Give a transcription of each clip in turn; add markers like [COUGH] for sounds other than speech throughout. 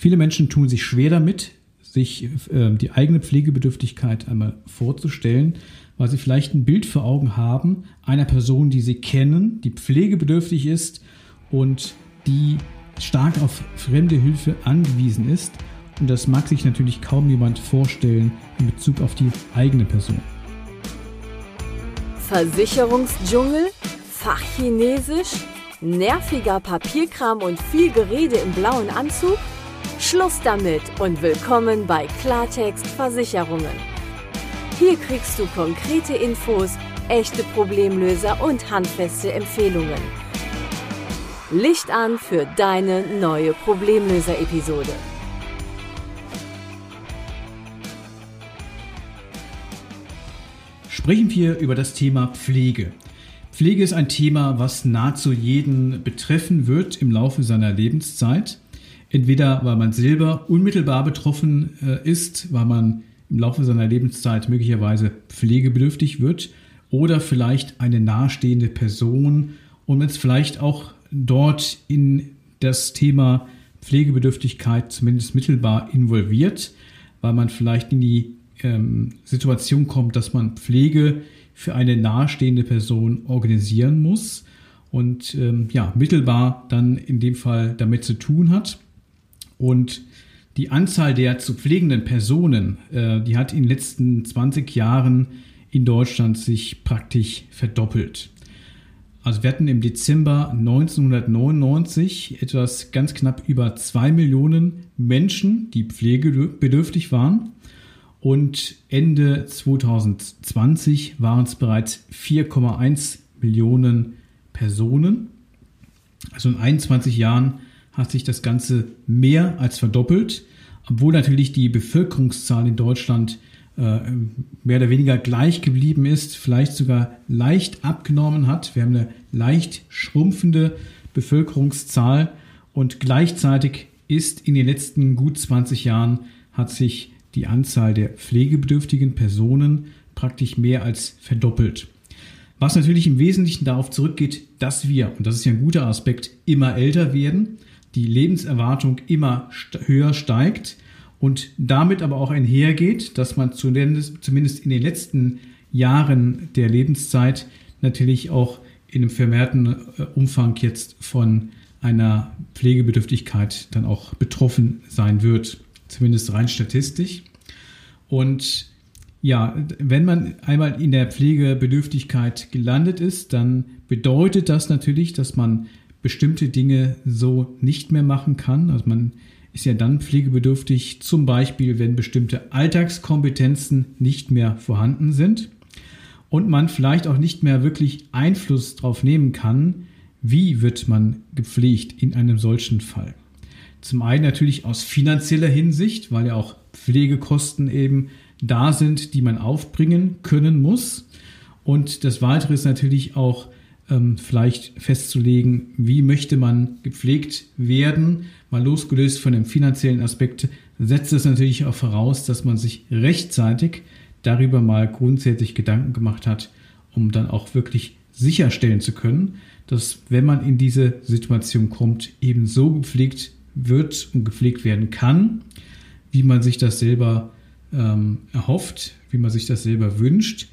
Viele Menschen tun sich schwer damit, sich äh, die eigene Pflegebedürftigkeit einmal vorzustellen, weil sie vielleicht ein Bild vor Augen haben einer Person, die sie kennen, die pflegebedürftig ist und die stark auf fremde Hilfe angewiesen ist. Und das mag sich natürlich kaum jemand vorstellen in Bezug auf die eigene Person. Versicherungsdschungel, Fachchinesisch, nerviger Papierkram und viel Gerede im blauen Anzug? Schluss damit und willkommen bei Klartext Versicherungen. Hier kriegst du konkrete Infos, echte Problemlöser und handfeste Empfehlungen. Licht an für deine neue Problemlöser-Episode. Sprechen wir über das Thema Pflege. Pflege ist ein Thema, was nahezu jeden betreffen wird im Laufe seiner Lebenszeit. Entweder weil man selber unmittelbar betroffen äh, ist, weil man im Laufe seiner Lebenszeit möglicherweise pflegebedürftig wird oder vielleicht eine nahestehende Person und ist vielleicht auch dort in das Thema Pflegebedürftigkeit zumindest mittelbar involviert, weil man vielleicht in die ähm, Situation kommt, dass man Pflege für eine nahestehende Person organisieren muss und ähm, ja, mittelbar dann in dem Fall damit zu tun hat. Und die Anzahl der zu pflegenden Personen, äh, die hat in den letzten 20 Jahren in Deutschland sich praktisch verdoppelt. Also wir hatten im Dezember 1999 etwas ganz knapp über zwei Millionen Menschen, die pflegebedürftig waren. Und Ende 2020 waren es bereits 4,1 Millionen Personen. Also in 21 Jahren hat sich das Ganze mehr als verdoppelt, obwohl natürlich die Bevölkerungszahl in Deutschland äh, mehr oder weniger gleich geblieben ist, vielleicht sogar leicht abgenommen hat. Wir haben eine leicht schrumpfende Bevölkerungszahl und gleichzeitig ist in den letzten gut 20 Jahren hat sich die Anzahl der pflegebedürftigen Personen praktisch mehr als verdoppelt. Was natürlich im Wesentlichen darauf zurückgeht, dass wir, und das ist ja ein guter Aspekt, immer älter werden die Lebenserwartung immer höher steigt und damit aber auch einhergeht, dass man zumindest in den letzten Jahren der Lebenszeit natürlich auch in einem vermehrten äh, Umfang jetzt von einer Pflegebedürftigkeit dann auch betroffen sein wird, zumindest rein statistisch. Und ja, wenn man einmal in der Pflegebedürftigkeit gelandet ist, dann bedeutet das natürlich, dass man bestimmte Dinge so nicht mehr machen kann. Also man ist ja dann pflegebedürftig, zum Beispiel, wenn bestimmte Alltagskompetenzen nicht mehr vorhanden sind und man vielleicht auch nicht mehr wirklich Einfluss darauf nehmen kann, wie wird man gepflegt in einem solchen Fall. Zum einen natürlich aus finanzieller Hinsicht, weil ja auch Pflegekosten eben da sind, die man aufbringen können muss. Und das Weitere ist natürlich auch ähm, vielleicht festzulegen, wie möchte man gepflegt werden, mal losgelöst von dem finanziellen Aspekt, setzt es natürlich auch voraus, dass man sich rechtzeitig darüber mal grundsätzlich Gedanken gemacht hat, um dann auch wirklich sicherstellen zu können, dass wenn man in diese Situation kommt, eben so gepflegt wird und gepflegt werden kann, wie man sich das selber ähm, erhofft, wie man sich das selber wünscht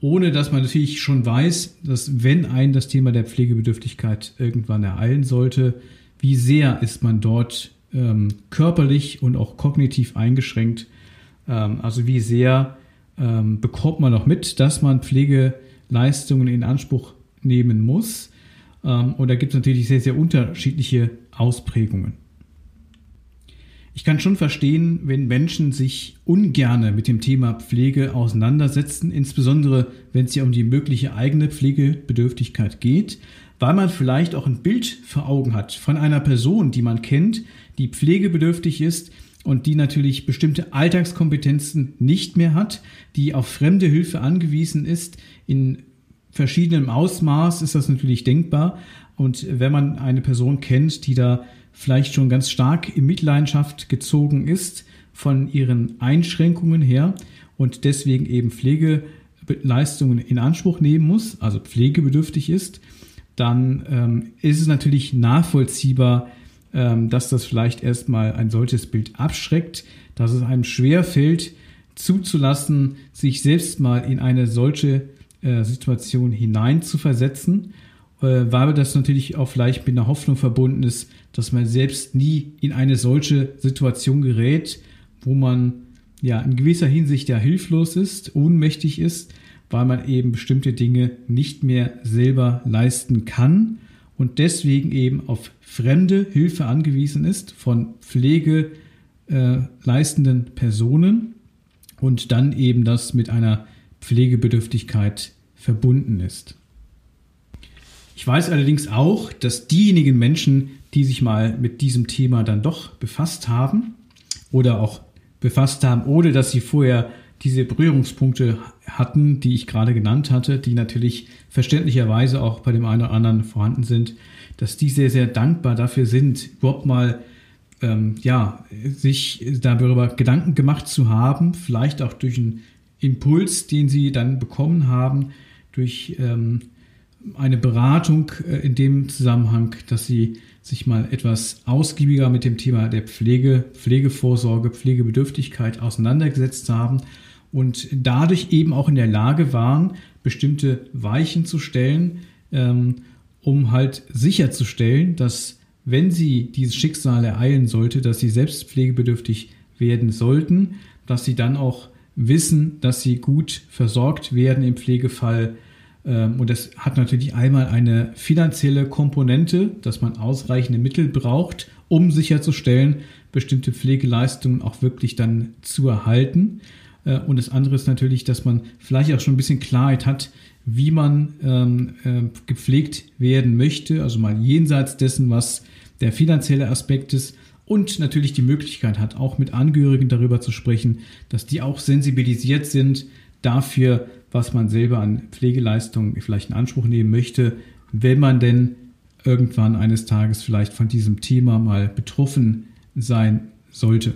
ohne dass man natürlich schon weiß, dass wenn ein das Thema der Pflegebedürftigkeit irgendwann ereilen sollte, wie sehr ist man dort ähm, körperlich und auch kognitiv eingeschränkt. Ähm, also wie sehr ähm, bekommt man noch mit, dass man Pflegeleistungen in Anspruch nehmen muss. Ähm, und da gibt es natürlich sehr, sehr unterschiedliche Ausprägungen. Ich kann schon verstehen, wenn Menschen sich ungerne mit dem Thema Pflege auseinandersetzen, insbesondere wenn es ja um die mögliche eigene Pflegebedürftigkeit geht, weil man vielleicht auch ein Bild vor Augen hat von einer Person, die man kennt, die pflegebedürftig ist und die natürlich bestimmte Alltagskompetenzen nicht mehr hat, die auf fremde Hilfe angewiesen ist. In verschiedenem Ausmaß ist das natürlich denkbar. Und wenn man eine Person kennt, die da vielleicht schon ganz stark in Mitleidenschaft gezogen ist von ihren Einschränkungen her und deswegen eben Pflegeleistungen in Anspruch nehmen muss, also pflegebedürftig ist, dann ähm, ist es natürlich nachvollziehbar, ähm, dass das vielleicht erstmal ein solches Bild abschreckt, dass es einem schwer fällt, zuzulassen, sich selbst mal in eine solche äh, Situation hinein zu versetzen, äh, weil das natürlich auch vielleicht mit einer Hoffnung verbunden ist, dass man selbst nie in eine solche Situation gerät, wo man ja in gewisser Hinsicht ja hilflos ist, ohnmächtig ist, weil man eben bestimmte Dinge nicht mehr selber leisten kann und deswegen eben auf fremde Hilfe angewiesen ist von Pflege äh, Personen und dann eben das mit einer Pflegebedürftigkeit verbunden ist. Ich weiß allerdings auch, dass diejenigen Menschen, die sich mal mit diesem Thema dann doch befasst haben oder auch befasst haben, ohne dass sie vorher diese Berührungspunkte hatten, die ich gerade genannt hatte, die natürlich verständlicherweise auch bei dem einen oder anderen vorhanden sind, dass die sehr, sehr dankbar dafür sind, überhaupt mal ähm, ja, sich darüber Gedanken gemacht zu haben, vielleicht auch durch einen Impuls, den sie dann bekommen haben, durch ähm, eine Beratung äh, in dem Zusammenhang, dass sie sich mal etwas ausgiebiger mit dem Thema der Pflege, Pflegevorsorge, Pflegebedürftigkeit auseinandergesetzt haben und dadurch eben auch in der Lage waren, bestimmte Weichen zu stellen, ähm, um halt sicherzustellen, dass wenn sie dieses Schicksal ereilen sollte, dass sie selbst pflegebedürftig werden sollten, dass sie dann auch wissen, dass sie gut versorgt werden im Pflegefall. Ähm, und das hat natürlich einmal eine finanzielle Komponente, dass man ausreichende Mittel braucht, um sicherzustellen, bestimmte Pflegeleistungen auch wirklich dann zu erhalten. Äh, und das andere ist natürlich, dass man vielleicht auch schon ein bisschen Klarheit hat, wie man ähm, äh, gepflegt werden möchte, also mal jenseits dessen, was der finanzielle Aspekt ist und natürlich die Möglichkeit hat, auch mit Angehörigen darüber zu sprechen, dass die auch sensibilisiert sind dafür, was man selber an Pflegeleistungen vielleicht in Anspruch nehmen möchte, wenn man denn irgendwann eines Tages vielleicht von diesem Thema mal betroffen sein sollte.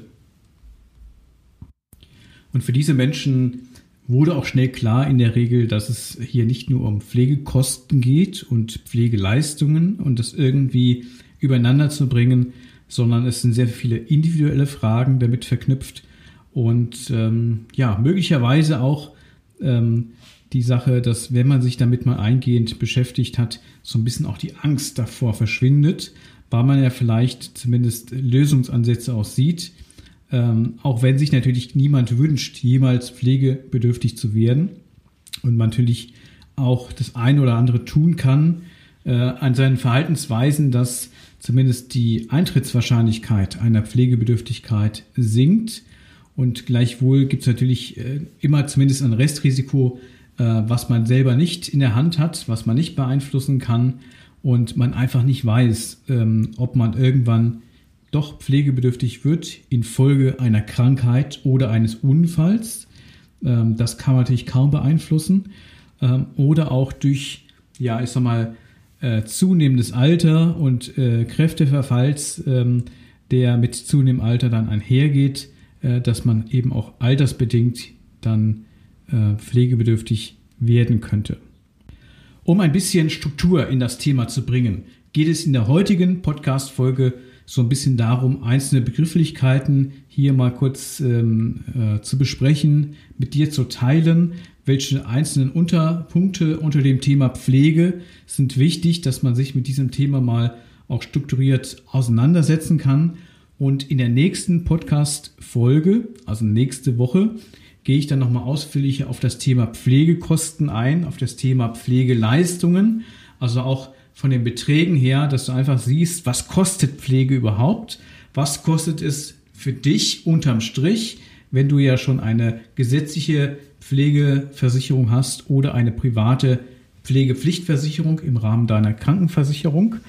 Und für diese Menschen wurde auch schnell klar in der Regel, dass es hier nicht nur um Pflegekosten geht und Pflegeleistungen und das irgendwie übereinander zu bringen, sondern es sind sehr viele individuelle Fragen damit verknüpft und ähm, ja, möglicherweise auch ähm, die Sache, dass wenn man sich damit mal eingehend beschäftigt hat, so ein bisschen auch die Angst davor verschwindet, weil man ja vielleicht zumindest Lösungsansätze auch sieht, ähm, auch wenn sich natürlich niemand wünscht, jemals pflegebedürftig zu werden und man natürlich auch das eine oder andere tun kann äh, an seinen Verhaltensweisen, dass zumindest die Eintrittswahrscheinlichkeit einer Pflegebedürftigkeit sinkt. Und gleichwohl gibt es natürlich äh, immer zumindest ein Restrisiko, äh, was man selber nicht in der Hand hat, was man nicht beeinflussen kann und man einfach nicht weiß, ähm, ob man irgendwann doch pflegebedürftig wird infolge einer Krankheit oder eines Unfalls. Ähm, das kann man natürlich kaum beeinflussen. Ähm, oder auch durch, ja, ich sag mal, äh, zunehmendes Alter und Kräfteverfalls, der mit zunehmendem Alter dann einhergeht, dass man eben auch altersbedingt dann äh, pflegebedürftig werden könnte. Um ein bisschen Struktur in das Thema zu bringen, geht es in der heutigen Podcast-Folge so ein bisschen darum, einzelne Begrifflichkeiten hier mal kurz ähm, äh, zu besprechen, mit dir zu teilen. Welche einzelnen Unterpunkte unter dem Thema Pflege sind wichtig, dass man sich mit diesem Thema mal auch strukturiert auseinandersetzen kann. Und in der nächsten Podcast-Folge, also nächste Woche, gehe ich dann nochmal ausführlicher auf das Thema Pflegekosten ein, auf das Thema Pflegeleistungen, also auch von den Beträgen her, dass du einfach siehst, was kostet Pflege überhaupt? Was kostet es für dich unterm Strich, wenn du ja schon eine gesetzliche Pflegeversicherung hast oder eine private Pflegepflichtversicherung im Rahmen deiner Krankenversicherung?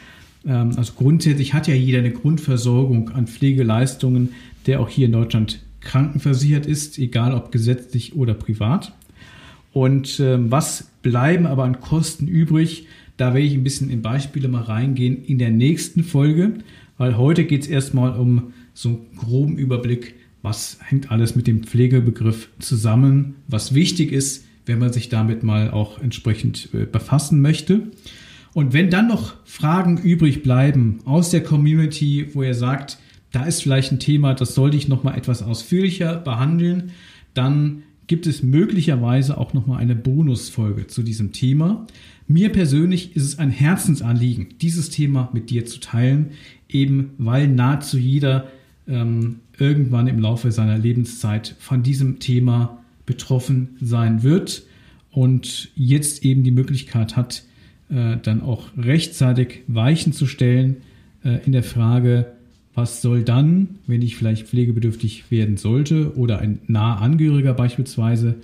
Ähm, also grundsätzlich hat ja jeder eine Grundversorgung an Pflegeleistungen, der auch hier in Deutschland krankenversichert ist, egal ob gesetzlich oder privat. Und ähm, was bleiben aber an Kosten übrig, da werde ich ein bisschen in Beispiele mal reingehen in der nächsten Folge, weil heute geht es erstmal um so einen groben Überblick, was hängt alles mit dem Pflegebegriff zusammen, was wichtig ist, wenn man sich damit mal auch entsprechend äh, befassen möchte. Und wenn dann noch Fragen übrig bleiben aus der Community, wo ihr sagt, da ist vielleicht ein Thema, das sollte ich noch mal etwas ausführlicher behandeln, dann gibt es möglicherweise auch noch mal eine Bonusfolge zu diesem Thema. Mir persönlich ist es ein Herzensanliegen, dieses Thema mit dir zu teilen, eben weil nahezu jeder ähm, irgendwann im Laufe seiner Lebenszeit von diesem Thema betroffen sein wird und jetzt eben die Möglichkeit hat, äh, dann auch rechtzeitig Weichen zu stellen äh, in der Frage, was soll dann, wenn ich vielleicht pflegebedürftig werden sollte oder ein naher Angehöriger beispielsweise,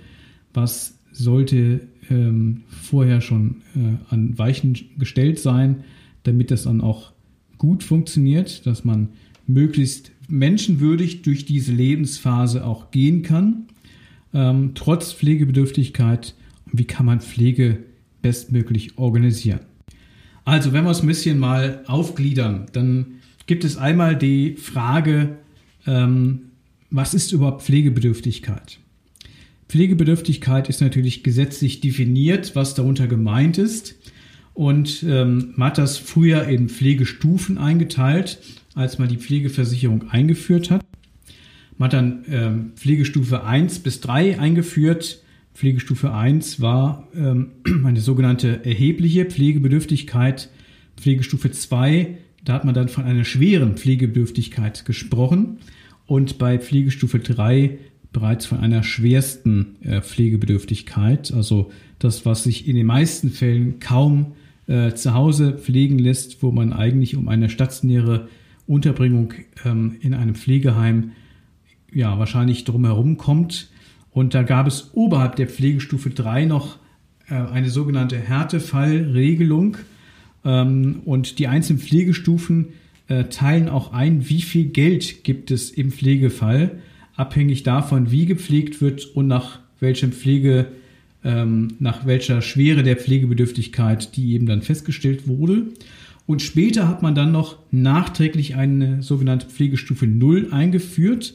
was sollte ähm, vorher schon äh, an Weichen gestellt sein, damit das dann auch gut funktioniert, dass man möglichst menschenwürdig durch diese Lebensphase auch gehen kann, ähm, trotz Pflegebedürftigkeit. Und wie kann man Pflege bestmöglich organisieren. Also, wenn wir es ein bisschen mal aufgliedern, dann gibt es einmal die Frage, ähm, was ist überhaupt Pflegebedürftigkeit? Pflegebedürftigkeit ist natürlich gesetzlich definiert, was darunter gemeint ist. Und ähm, man hat das früher in Pflegestufen eingeteilt, als man die Pflegeversicherung eingeführt hat. Man hat dann ähm, Pflegestufe 1 bis 3 eingeführt. Pflegestufe 1 war ähm, [CLEARS THROAT] eine sogenannte erhebliche Pflegebedürftigkeit. Pflegestufe 2, da hat man dann von einer schweren Pflegebedürftigkeit gesprochen und bei Pflegestufe 3 bereits von einer schwersten äh, Pflegebedürftigkeit, also das, was sich in den meisten Fällen kaum äh, zu Hause pflegen lässt, wo man eigentlich um eine stationäre Unterbringung ähm, in einem Pflegeheim ja wahrscheinlich drumherum kommt. Und da gab es oberhalb der Pflegestufe 3 noch äh, eine sogenannte Härtefallregelung. Ähm, und die einzelnen Pflegestufen äh, teilen auch ein, wie viel Geld gibt es im Pflegefall, abhängig davon, wie gepflegt wird und nach welchem Pflege, ähm, nach welcher Schwere der Pflegebedürftigkeit, die eben dann festgestellt wurde. Und später hat man dann noch nachträglich eine sogenannte Pflegestufe 0 eingeführt.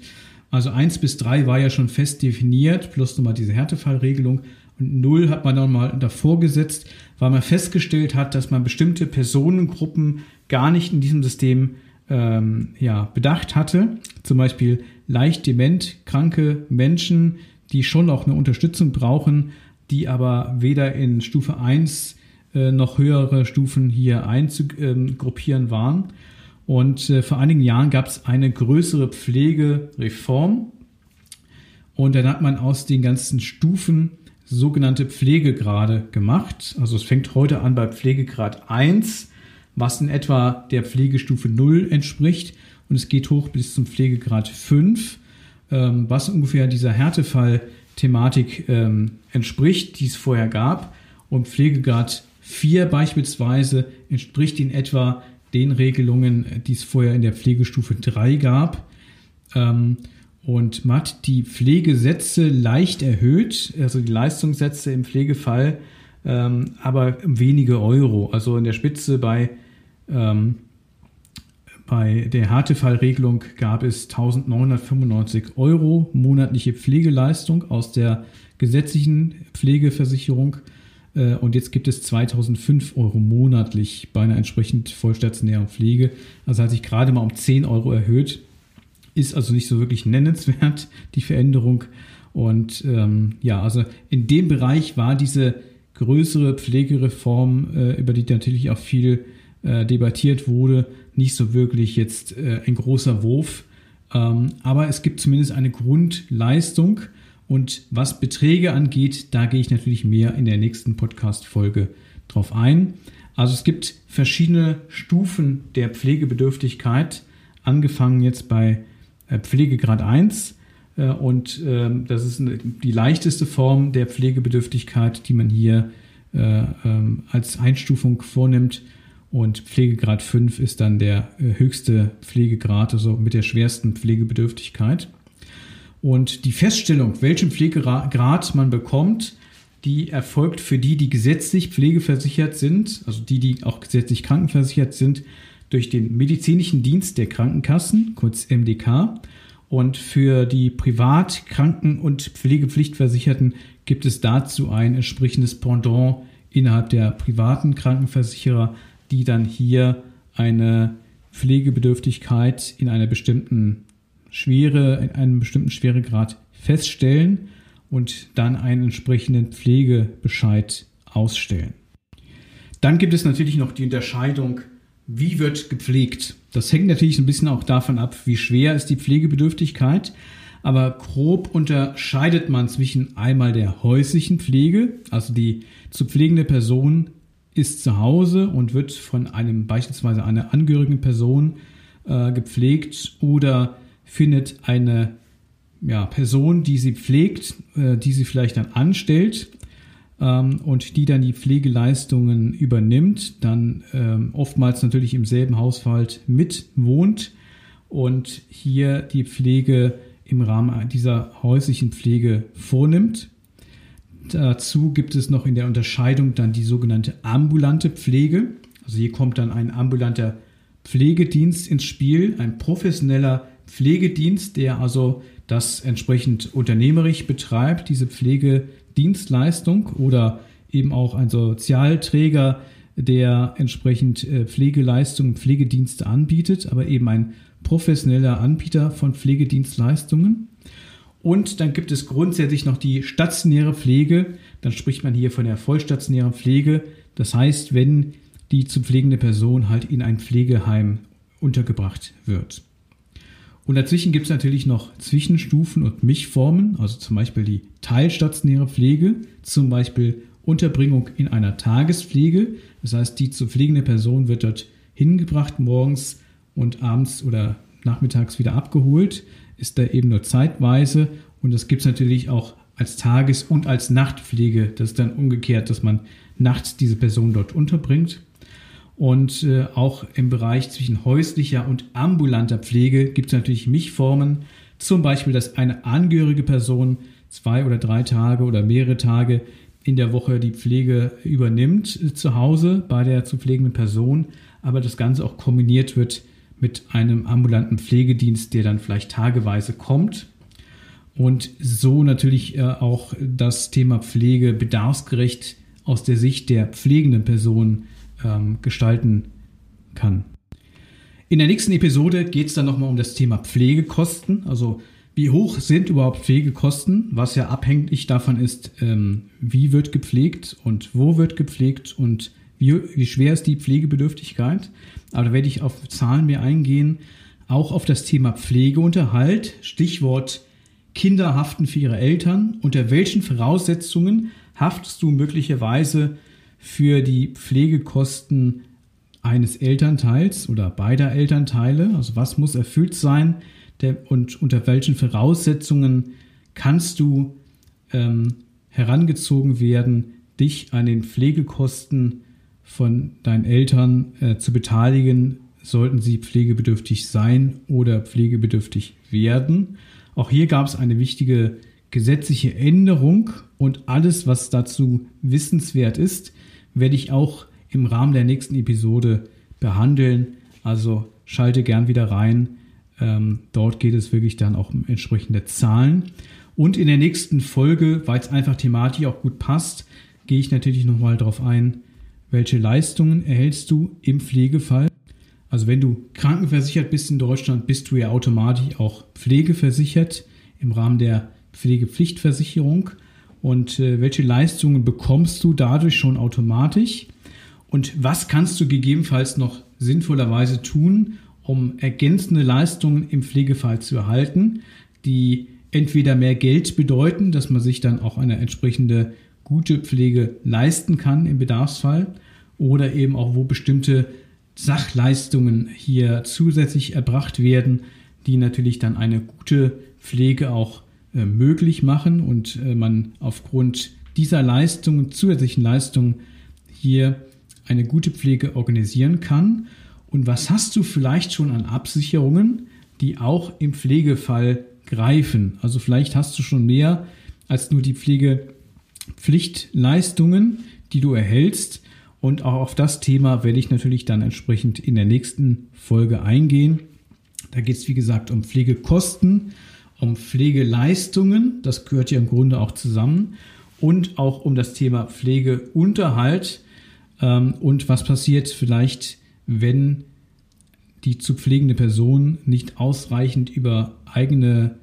Also 1 bis 3 war ja schon fest definiert, plus nochmal diese Härtefallregelung. Und 0 hat man dann mal davor gesetzt, weil man festgestellt hat, dass man bestimmte Personengruppen gar nicht in diesem System ähm, ja, bedacht hatte. Zum Beispiel leicht dement kranke Menschen, die schon auch eine Unterstützung brauchen, die aber weder in Stufe 1 äh, noch höhere Stufen hier einzugruppieren waren. Und äh, vor einigen Jahren gab es eine größere Pflegereform. Und dann hat man aus den ganzen Stufen sogenannte Pflegegrade gemacht. Also es fängt heute an bei Pflegegrad 1, was in etwa der Pflegestufe 0 entspricht. Und es geht hoch bis zum Pflegegrad 5, ähm, was ungefähr dieser Härtefall-Thematik ähm, entspricht, die es vorher gab. Und Pflegegrad 4 beispielsweise entspricht in etwa den Regelungen, die es vorher in der Pflegestufe 3 gab. Ähm, und man hat die Pflegesätze leicht erhöht, also die Leistungssätze im Pflegefall, ähm, aber wenige Euro. Also in der Spitze bei, ähm, bei der Härtefallregelung gab es 1995 Euro monatliche Pflegeleistung aus der gesetzlichen Pflegeversicherung und jetzt gibt es 2005 Euro monatlich bei einer entsprechend vollstationären Pflege. Also hat sich gerade mal um 10 Euro erhöht. Ist also nicht so wirklich nennenswert, [LAUGHS] die Veränderung. Und ähm, ja, also in dem Bereich war diese größere Pflegereform, äh, über die natürlich auch viel äh, debattiert wurde, nicht so wirklich jetzt äh, ein großer Wurf. Ähm, aber es gibt zumindest eine Grundleistung und was Beträge angeht, da gehe ich natürlich mehr in der nächsten Podcast-Folge drauf ein. Also es gibt verschiedene Stufen der Pflegebedürftigkeit, angefangen jetzt bei äh, Pflegegrad 1. Äh, und ähm, das ist die leichteste Form der Pflegebedürftigkeit, die man hier äh, ähm, als Einstufung vornimmt. Und Pflegegrad 5 ist dann der höchste Pflegegrad, also mit der schwersten Pflegebedürftigkeit. Und die Feststellung, welchen Pflegegrad man bekommt, die erfolgt für die, die gesetzlich pflegeversichert sind, also die, die auch gesetzlich krankenversichert sind, durch den medizinischen Dienst der Krankenkassen, kurz MDK. Und für die Privat-, Kranken- und Pflegepflichtversicherten gibt es dazu ein entsprechendes Pendant innerhalb der privaten Krankenversicherer, die dann hier eine Pflegebedürftigkeit in einer bestimmten Schwere, in einem bestimmten Schweregrad feststellen und dann einen entsprechenden Pflegebescheid ausstellen. Dann gibt es natürlich noch die Unterscheidung, wie wird gepflegt. Das hängt natürlich ein bisschen auch davon ab, wie schwer ist die Pflegebedürftigkeit. Aber grob unterscheidet man zwischen einmal der häuslichen Pflege, also die zu pflegende Person ist zu Hause und wird von einem beispielsweise einer angehörigen Person äh, gepflegt oder findet eine ja, Person, die sie pflegt, äh, die sie vielleicht dann anstellt ähm, und die dann die Pflegeleistungen übernimmt, dann ähm, oftmals natürlich im selben Haushalt mit wohnt und hier die Pflege im Rahmen dieser häuslichen Pflege vornimmt. Dazu gibt es noch in der Unterscheidung dann die sogenannte ambulante Pflege. Also hier kommt dann ein ambulanter Pflegedienst ins Spiel, ein professioneller Pflegedienst, der also das entsprechend unternehmerisch betreibt, diese Pflegedienstleistung oder eben auch ein Sozialträger, der entsprechend äh, Pflegeleistungen, Pflegedienste anbietet, aber eben ein professioneller Anbieter von Pflegedienstleistungen. Und dann gibt es grundsätzlich noch die stationäre Pflege. Dann spricht man hier von der vollstationären Pflege. Das heißt, wenn die zu pflegende Person halt in ein Pflegeheim untergebracht wird. Und dazwischen gibt es natürlich noch Zwischenstufen und Mischformen, also zum Beispiel die teilstationäre Pflege, zum Beispiel Unterbringung in einer Tagespflege. Das heißt, die zu pflegende Person wird dort hingebracht morgens und abends oder nachmittags wieder abgeholt, ist da eben nur zeitweise. Und das gibt es natürlich auch als Tages- und als Nachtpflege. Das ist dann umgekehrt, dass man nachts diese Person dort unterbringt. Und äh, auch im Bereich zwischen häuslicher und ambulanter Pflege gibt es natürlich Mischformen. Zum Beispiel, dass eine angehörige Person zwei oder drei Tage oder mehrere Tage in der Woche die Pflege übernimmt äh, zu Hause bei der zu pflegenden Person, aber das Ganze auch kombiniert wird mit einem ambulanten Pflegedienst, der dann vielleicht tageweise kommt. Und so natürlich äh, auch das Thema Pflege bedarfsgerecht aus der Sicht der pflegenden Person ähm, gestalten kann. In der nächsten Episode geht es dann nochmal um das Thema Pflegekosten. Also wie hoch sind überhaupt Pflegekosten, was ja abhängig davon ist, ähm, wie wird gepflegt und wo wird gepflegt und wie, wie schwer ist die Pflegebedürftigkeit. Aber da werde ich auf Zahlen mehr eingehen. Auch auf das Thema Pflegeunterhalt, Stichwort Kinder haften für ihre Eltern. Unter welchen Voraussetzungen haftest du möglicherweise für die Pflegekosten eines Elternteils oder beider Elternteile. Also was muss erfüllt sein der, und unter welchen Voraussetzungen kannst du ähm, herangezogen werden, dich an den Pflegekosten von deinen Eltern äh, zu beteiligen, sollten sie pflegebedürftig sein oder pflegebedürftig werden. Auch hier gab es eine wichtige gesetzliche Änderung und alles, was dazu wissenswert ist, werde ich auch im Rahmen der nächsten Episode behandeln. Also schalte gern wieder rein. Ähm, dort geht es wirklich dann auch um entsprechende Zahlen. Und in der nächsten Folge, weil es einfach thematisch auch gut passt, gehe ich natürlich nochmal darauf ein, welche Leistungen erhältst du im Pflegefall. Also wenn du krankenversichert bist in Deutschland, bist du ja automatisch auch pflegeversichert im Rahmen der Pflegepflichtversicherung und äh, welche Leistungen bekommst du dadurch schon automatisch? Und was kannst du gegebenenfalls noch sinnvollerweise tun, um ergänzende Leistungen im Pflegefall zu erhalten, die entweder mehr Geld bedeuten, dass man sich dann auch eine entsprechende gute Pflege leisten kann im Bedarfsfall oder eben auch wo bestimmte Sachleistungen hier zusätzlich erbracht werden, die natürlich dann eine gute Pflege auch möglich machen und äh, man aufgrund dieser Leistungen, zusätzlichen Leistungen hier eine gute Pflege organisieren kann. Und was hast du vielleicht schon an Absicherungen, die auch im Pflegefall greifen? Also vielleicht hast du schon mehr als nur die Pflegepflichtleistungen, die du erhältst. Und auch auf das Thema werde ich natürlich dann entsprechend in der nächsten Folge eingehen. Da geht es, wie gesagt, um Pflegekosten um Pflegeleistungen, das gehört ja im Grunde auch zusammen, und auch um das Thema Pflegeunterhalt ähm, und was passiert vielleicht, wenn die zu pflegende Person nicht ausreichend über eigene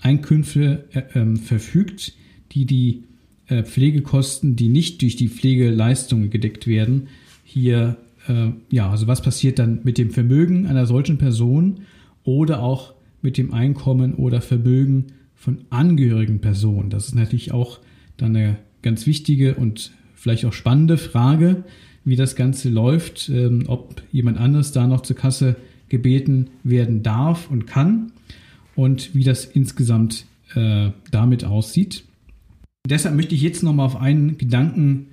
Einkünfte äh, ähm, verfügt, die die äh, Pflegekosten, die nicht durch die Pflegeleistungen gedeckt werden, hier, äh, ja, also was passiert dann mit dem Vermögen einer solchen Person oder auch mit dem Einkommen oder Vermögen von angehörigen Personen. Das ist natürlich auch dann eine ganz wichtige und vielleicht auch spannende Frage, wie das Ganze läuft, ähm, ob jemand anderes da noch zur Kasse gebeten werden darf und kann und wie das insgesamt äh, damit aussieht. Deshalb möchte ich jetzt nochmal auf einen Gedanken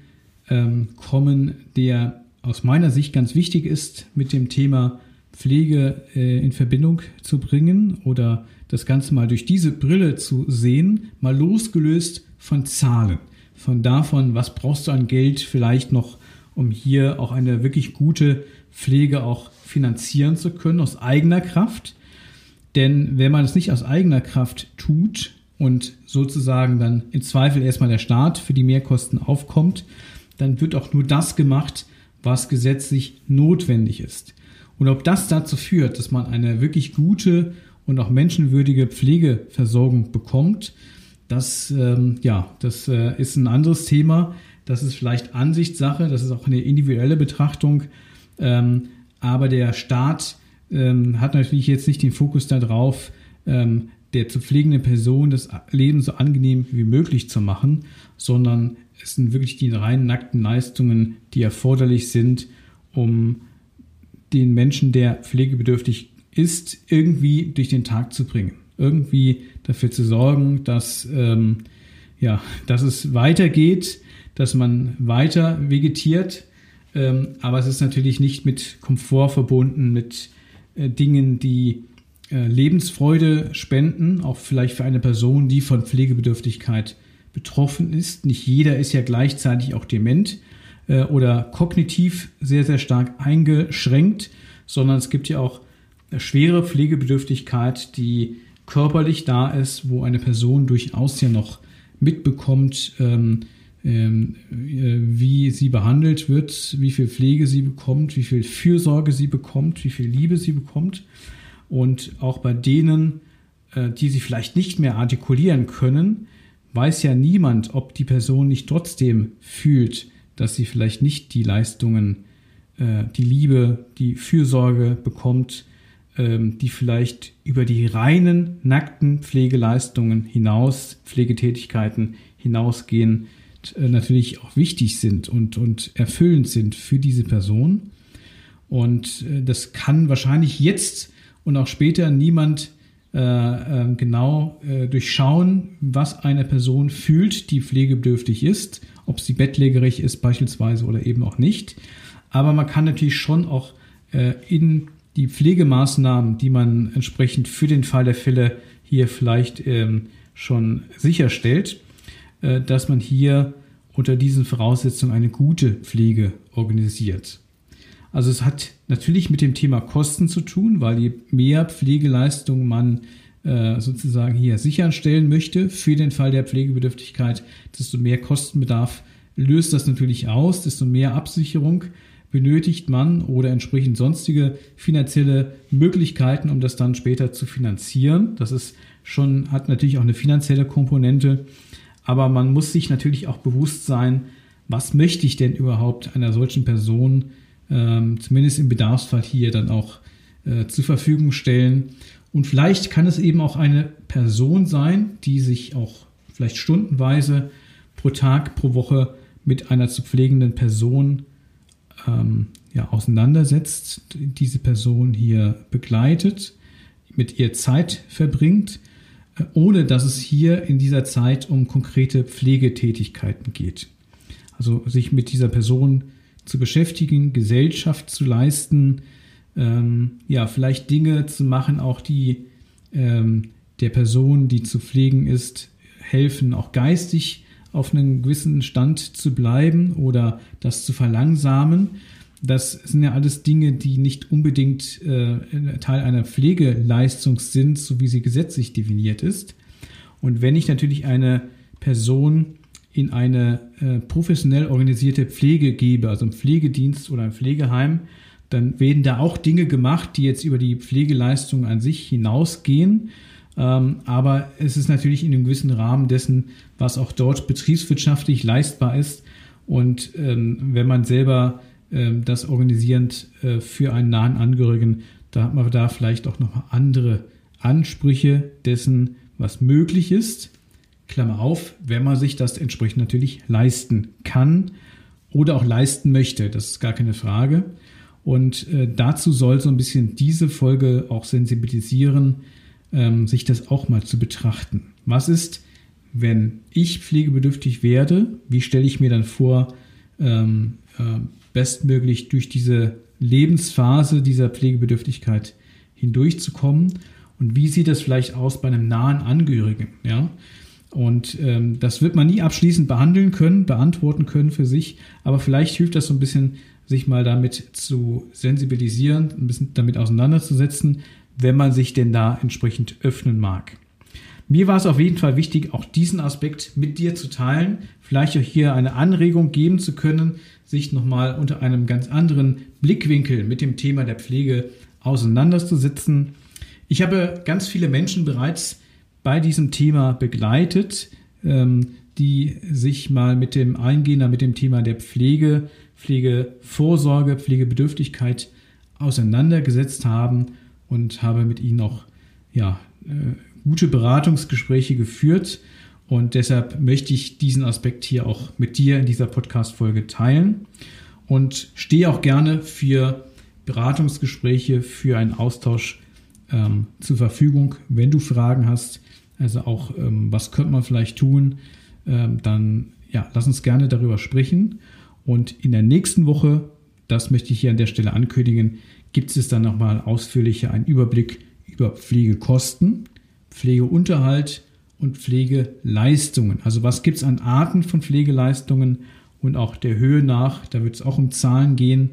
ähm, kommen, der aus meiner Sicht ganz wichtig ist, mit dem Thema Pflege äh, in Verbindung zu bringen oder das Ganze mal durch diese Brille zu sehen, mal losgelöst von Zahlen, von davon, was brauchst du an Geld vielleicht noch, um hier auch eine wirklich gute Pflege auch finanzieren zu können aus eigener Kraft. Denn wenn man es nicht aus eigener Kraft tut und sozusagen dann im Zweifel erstmal der Staat für die Mehrkosten aufkommt, dann wird auch nur das gemacht, was gesetzlich notwendig ist. Und ob das dazu führt, dass man eine wirklich gute und auch menschenwürdige Pflegeversorgung bekommt, das, ähm, ja, das äh, ist ein anderes Thema. Das ist vielleicht Ansichtssache, das ist auch eine individuelle Betrachtung. Ähm, aber der Staat ähm, hat natürlich jetzt nicht den Fokus darauf, ähm, der zu pflegenden Person das Leben so angenehm wie möglich zu machen, sondern es sind wirklich die rein nackten Leistungen, die erforderlich sind, um den Menschen, der pflegebedürftig ist, irgendwie durch den Tag zu bringen. Irgendwie dafür zu sorgen, dass, ähm, ja, dass es weitergeht, dass man weiter vegetiert. Ähm, aber es ist natürlich nicht mit Komfort verbunden, mit äh, Dingen, die äh, Lebensfreude spenden, auch vielleicht für eine Person, die von Pflegebedürftigkeit betroffen ist. Nicht jeder ist ja gleichzeitig auch dement äh, oder kognitiv sehr, sehr stark eingeschränkt, sondern es gibt ja auch schwere Pflegebedürftigkeit, die körperlich da ist, wo eine Person durchaus ja noch mitbekommt, ähm, ähm, äh, wie sie behandelt wird, wie viel Pflege sie bekommt, wie viel Fürsorge sie bekommt, wie viel Liebe sie bekommt. Und auch bei denen, äh, die sie vielleicht nicht mehr artikulieren können, weiß ja niemand, ob die Person nicht trotzdem fühlt, dass sie vielleicht nicht die Leistungen, äh, die Liebe, die Fürsorge bekommt, ähm, die vielleicht über die reinen, nackten Pflegeleistungen hinaus, Pflegetätigkeiten hinausgehen, äh, natürlich auch wichtig sind und, und erfüllend sind für diese Person. Und äh, das kann wahrscheinlich jetzt und auch später niemand äh, äh, genau äh, durchschauen, was eine Person fühlt, die pflegebedürftig ist, ob sie bettlägerig ist beispielsweise oder eben auch nicht. Aber man kann natürlich schon auch äh, in die Pflegemaßnahmen, die man entsprechend für den Fall der Fälle hier vielleicht ähm, schon sicherstellt, äh, dass man hier unter diesen Voraussetzungen eine gute Pflege organisiert. Also es hat natürlich mit dem Thema Kosten zu tun, weil je mehr Pflegeleistung man äh, sozusagen hier sicherstellen möchte für den Fall der Pflegebedürftigkeit, desto mehr Kostenbedarf löst das natürlich aus, desto mehr Absicherung benötigt man oder entsprechend sonstige finanzielle Möglichkeiten, um das dann später zu finanzieren. Das ist schon, hat natürlich auch eine finanzielle Komponente, aber man muss sich natürlich auch bewusst sein, was möchte ich denn überhaupt einer solchen Person, ähm, zumindest im Bedarfsfall hier dann auch äh, zur Verfügung stellen. Und vielleicht kann es eben auch eine Person sein, die sich auch vielleicht stundenweise pro Tag, pro Woche mit einer zu pflegenden Person ähm, ja, auseinandersetzt, diese Person hier begleitet, mit ihr Zeit verbringt, äh, ohne dass es hier in dieser Zeit um konkrete Pflegetätigkeiten geht. Also sich mit dieser Person zu beschäftigen, Gesellschaft zu leisten, ähm, ja, vielleicht Dinge zu machen, auch die ähm, der Person, die zu pflegen ist, helfen, auch geistig auf einem gewissen Stand zu bleiben oder das zu verlangsamen. Das sind ja alles Dinge, die nicht unbedingt äh, Teil einer Pflegeleistung sind, so wie sie gesetzlich definiert ist. Und wenn ich natürlich eine Person in eine äh, professionell organisierte Pflege gebe, also ein Pflegedienst oder ein Pflegeheim, dann werden da auch Dinge gemacht, die jetzt über die Pflegeleistung an sich hinausgehen. Ähm, aber es ist natürlich in einem gewissen Rahmen dessen, was auch dort betriebswirtschaftlich leistbar ist. Und ähm, wenn man selber ähm, das organisierend äh, für einen nahen Angehörigen, da hat man da vielleicht auch noch andere Ansprüche dessen, was möglich ist. Klammer auf, wenn man sich das entsprechend natürlich leisten kann oder auch leisten möchte. Das ist gar keine Frage. Und äh, dazu soll so ein bisschen diese Folge auch sensibilisieren, ähm, sich das auch mal zu betrachten. Was ist, wenn ich pflegebedürftig werde? Wie stelle ich mir dann vor, ähm, äh, bestmöglich durch diese Lebensphase dieser Pflegebedürftigkeit hindurchzukommen? Und wie sieht das vielleicht aus bei einem nahen Angehörigen? Ja? Und ähm, das wird man nie abschließend behandeln können, beantworten können für sich, aber vielleicht hilft das so ein bisschen, sich mal damit zu sensibilisieren, ein bisschen damit auseinanderzusetzen, wenn man sich denn da entsprechend öffnen mag. Mir war es auf jeden Fall wichtig, auch diesen Aspekt mit dir zu teilen, vielleicht auch hier eine Anregung geben zu können, sich nochmal unter einem ganz anderen Blickwinkel mit dem Thema der Pflege auseinanderzusetzen. Ich habe ganz viele Menschen bereits bei diesem Thema begleitet, ähm, die sich mal mit dem Eingehender, mit dem Thema der Pflege, Pflegevorsorge, Pflegebedürftigkeit auseinandergesetzt haben und habe mit ihnen auch ja, äh, gute Beratungsgespräche geführt. Und deshalb möchte ich diesen Aspekt hier auch mit dir in dieser Podcast-Folge teilen und stehe auch gerne für Beratungsgespräche, für einen Austausch ähm, zur Verfügung, wenn du Fragen hast also auch, ähm, was könnte man vielleicht tun? Ähm, dann ja, lass uns gerne darüber sprechen. Und in der nächsten Woche, das möchte ich hier an der Stelle ankündigen, gibt es dann nochmal ausführlicher einen Überblick über Pflegekosten, Pflegeunterhalt und Pflegeleistungen. Also was gibt es an Arten von Pflegeleistungen und auch der Höhe nach. Da wird es auch um Zahlen gehen.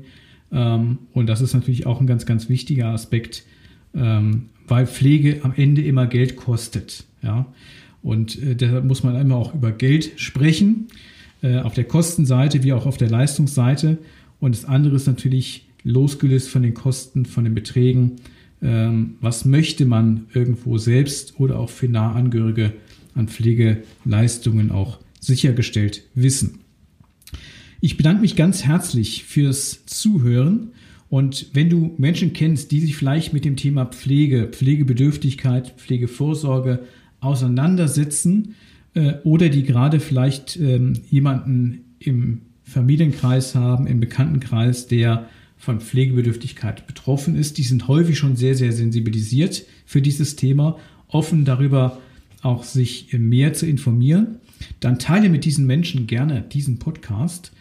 Ähm, und das ist natürlich auch ein ganz, ganz wichtiger Aspekt, ähm, weil Pflege am Ende immer Geld kostet. Und äh, deshalb muss man immer auch über Geld sprechen, äh, auf der Kostenseite wie auch auf der Leistungsseite. Und das andere ist natürlich losgelöst von den Kosten, von den Beträgen. Ähm, was möchte man irgendwo selbst oder auch für Nahangehörige an Pflegeleistungen auch sichergestellt wissen? Ich bedanke mich ganz herzlich fürs Zuhören und wenn du Menschen kennst, die sich vielleicht mit dem Thema Pflege, Pflegebedürftigkeit, Pflegevorsorge auseinandersetzen äh, oder die gerade vielleicht ähm, jemanden im Familienkreis haben, im Bekanntenkreis, der von Pflegebedürftigkeit betroffen ist, die sind häufig schon sehr, sehr sensibilisiert für dieses Thema, offen darüber auch sich mehr zu informieren, dann teile mit diesen Menschen gerne diesen Podcast.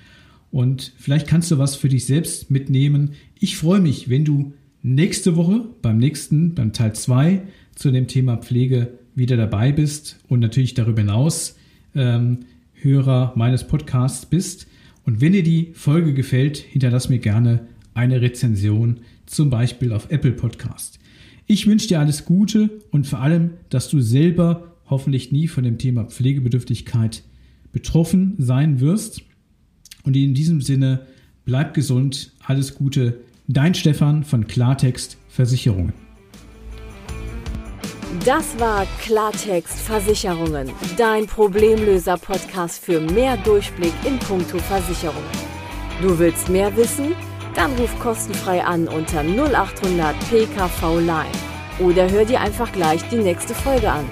Und vielleicht kannst du was für dich selbst mitnehmen. Ich freue mich, wenn du nächste Woche beim nächsten, beim Teil 2 zu dem Thema Pflege wieder dabei bist und natürlich darüber hinaus ähm, Hörer meines Podcasts bist. Und wenn dir die Folge gefällt, hinterlass mir gerne eine Rezension, zum Beispiel auf Apple Podcast. Ich wünsche dir alles Gute und vor allem, dass du selber hoffentlich nie von dem Thema Pflegebedürftigkeit betroffen sein wirst. Und in diesem Sinne, bleib gesund, alles Gute. Dein Stefan von Klartext Versicherungen. Das war Klartext Versicherungen, dein Problemlöser-Podcast für mehr Durchblick in puncto Versicherungen. Du willst mehr wissen? Dann ruf kostenfrei an unter 0800 PKV Line oder hör dir einfach gleich die nächste Folge an.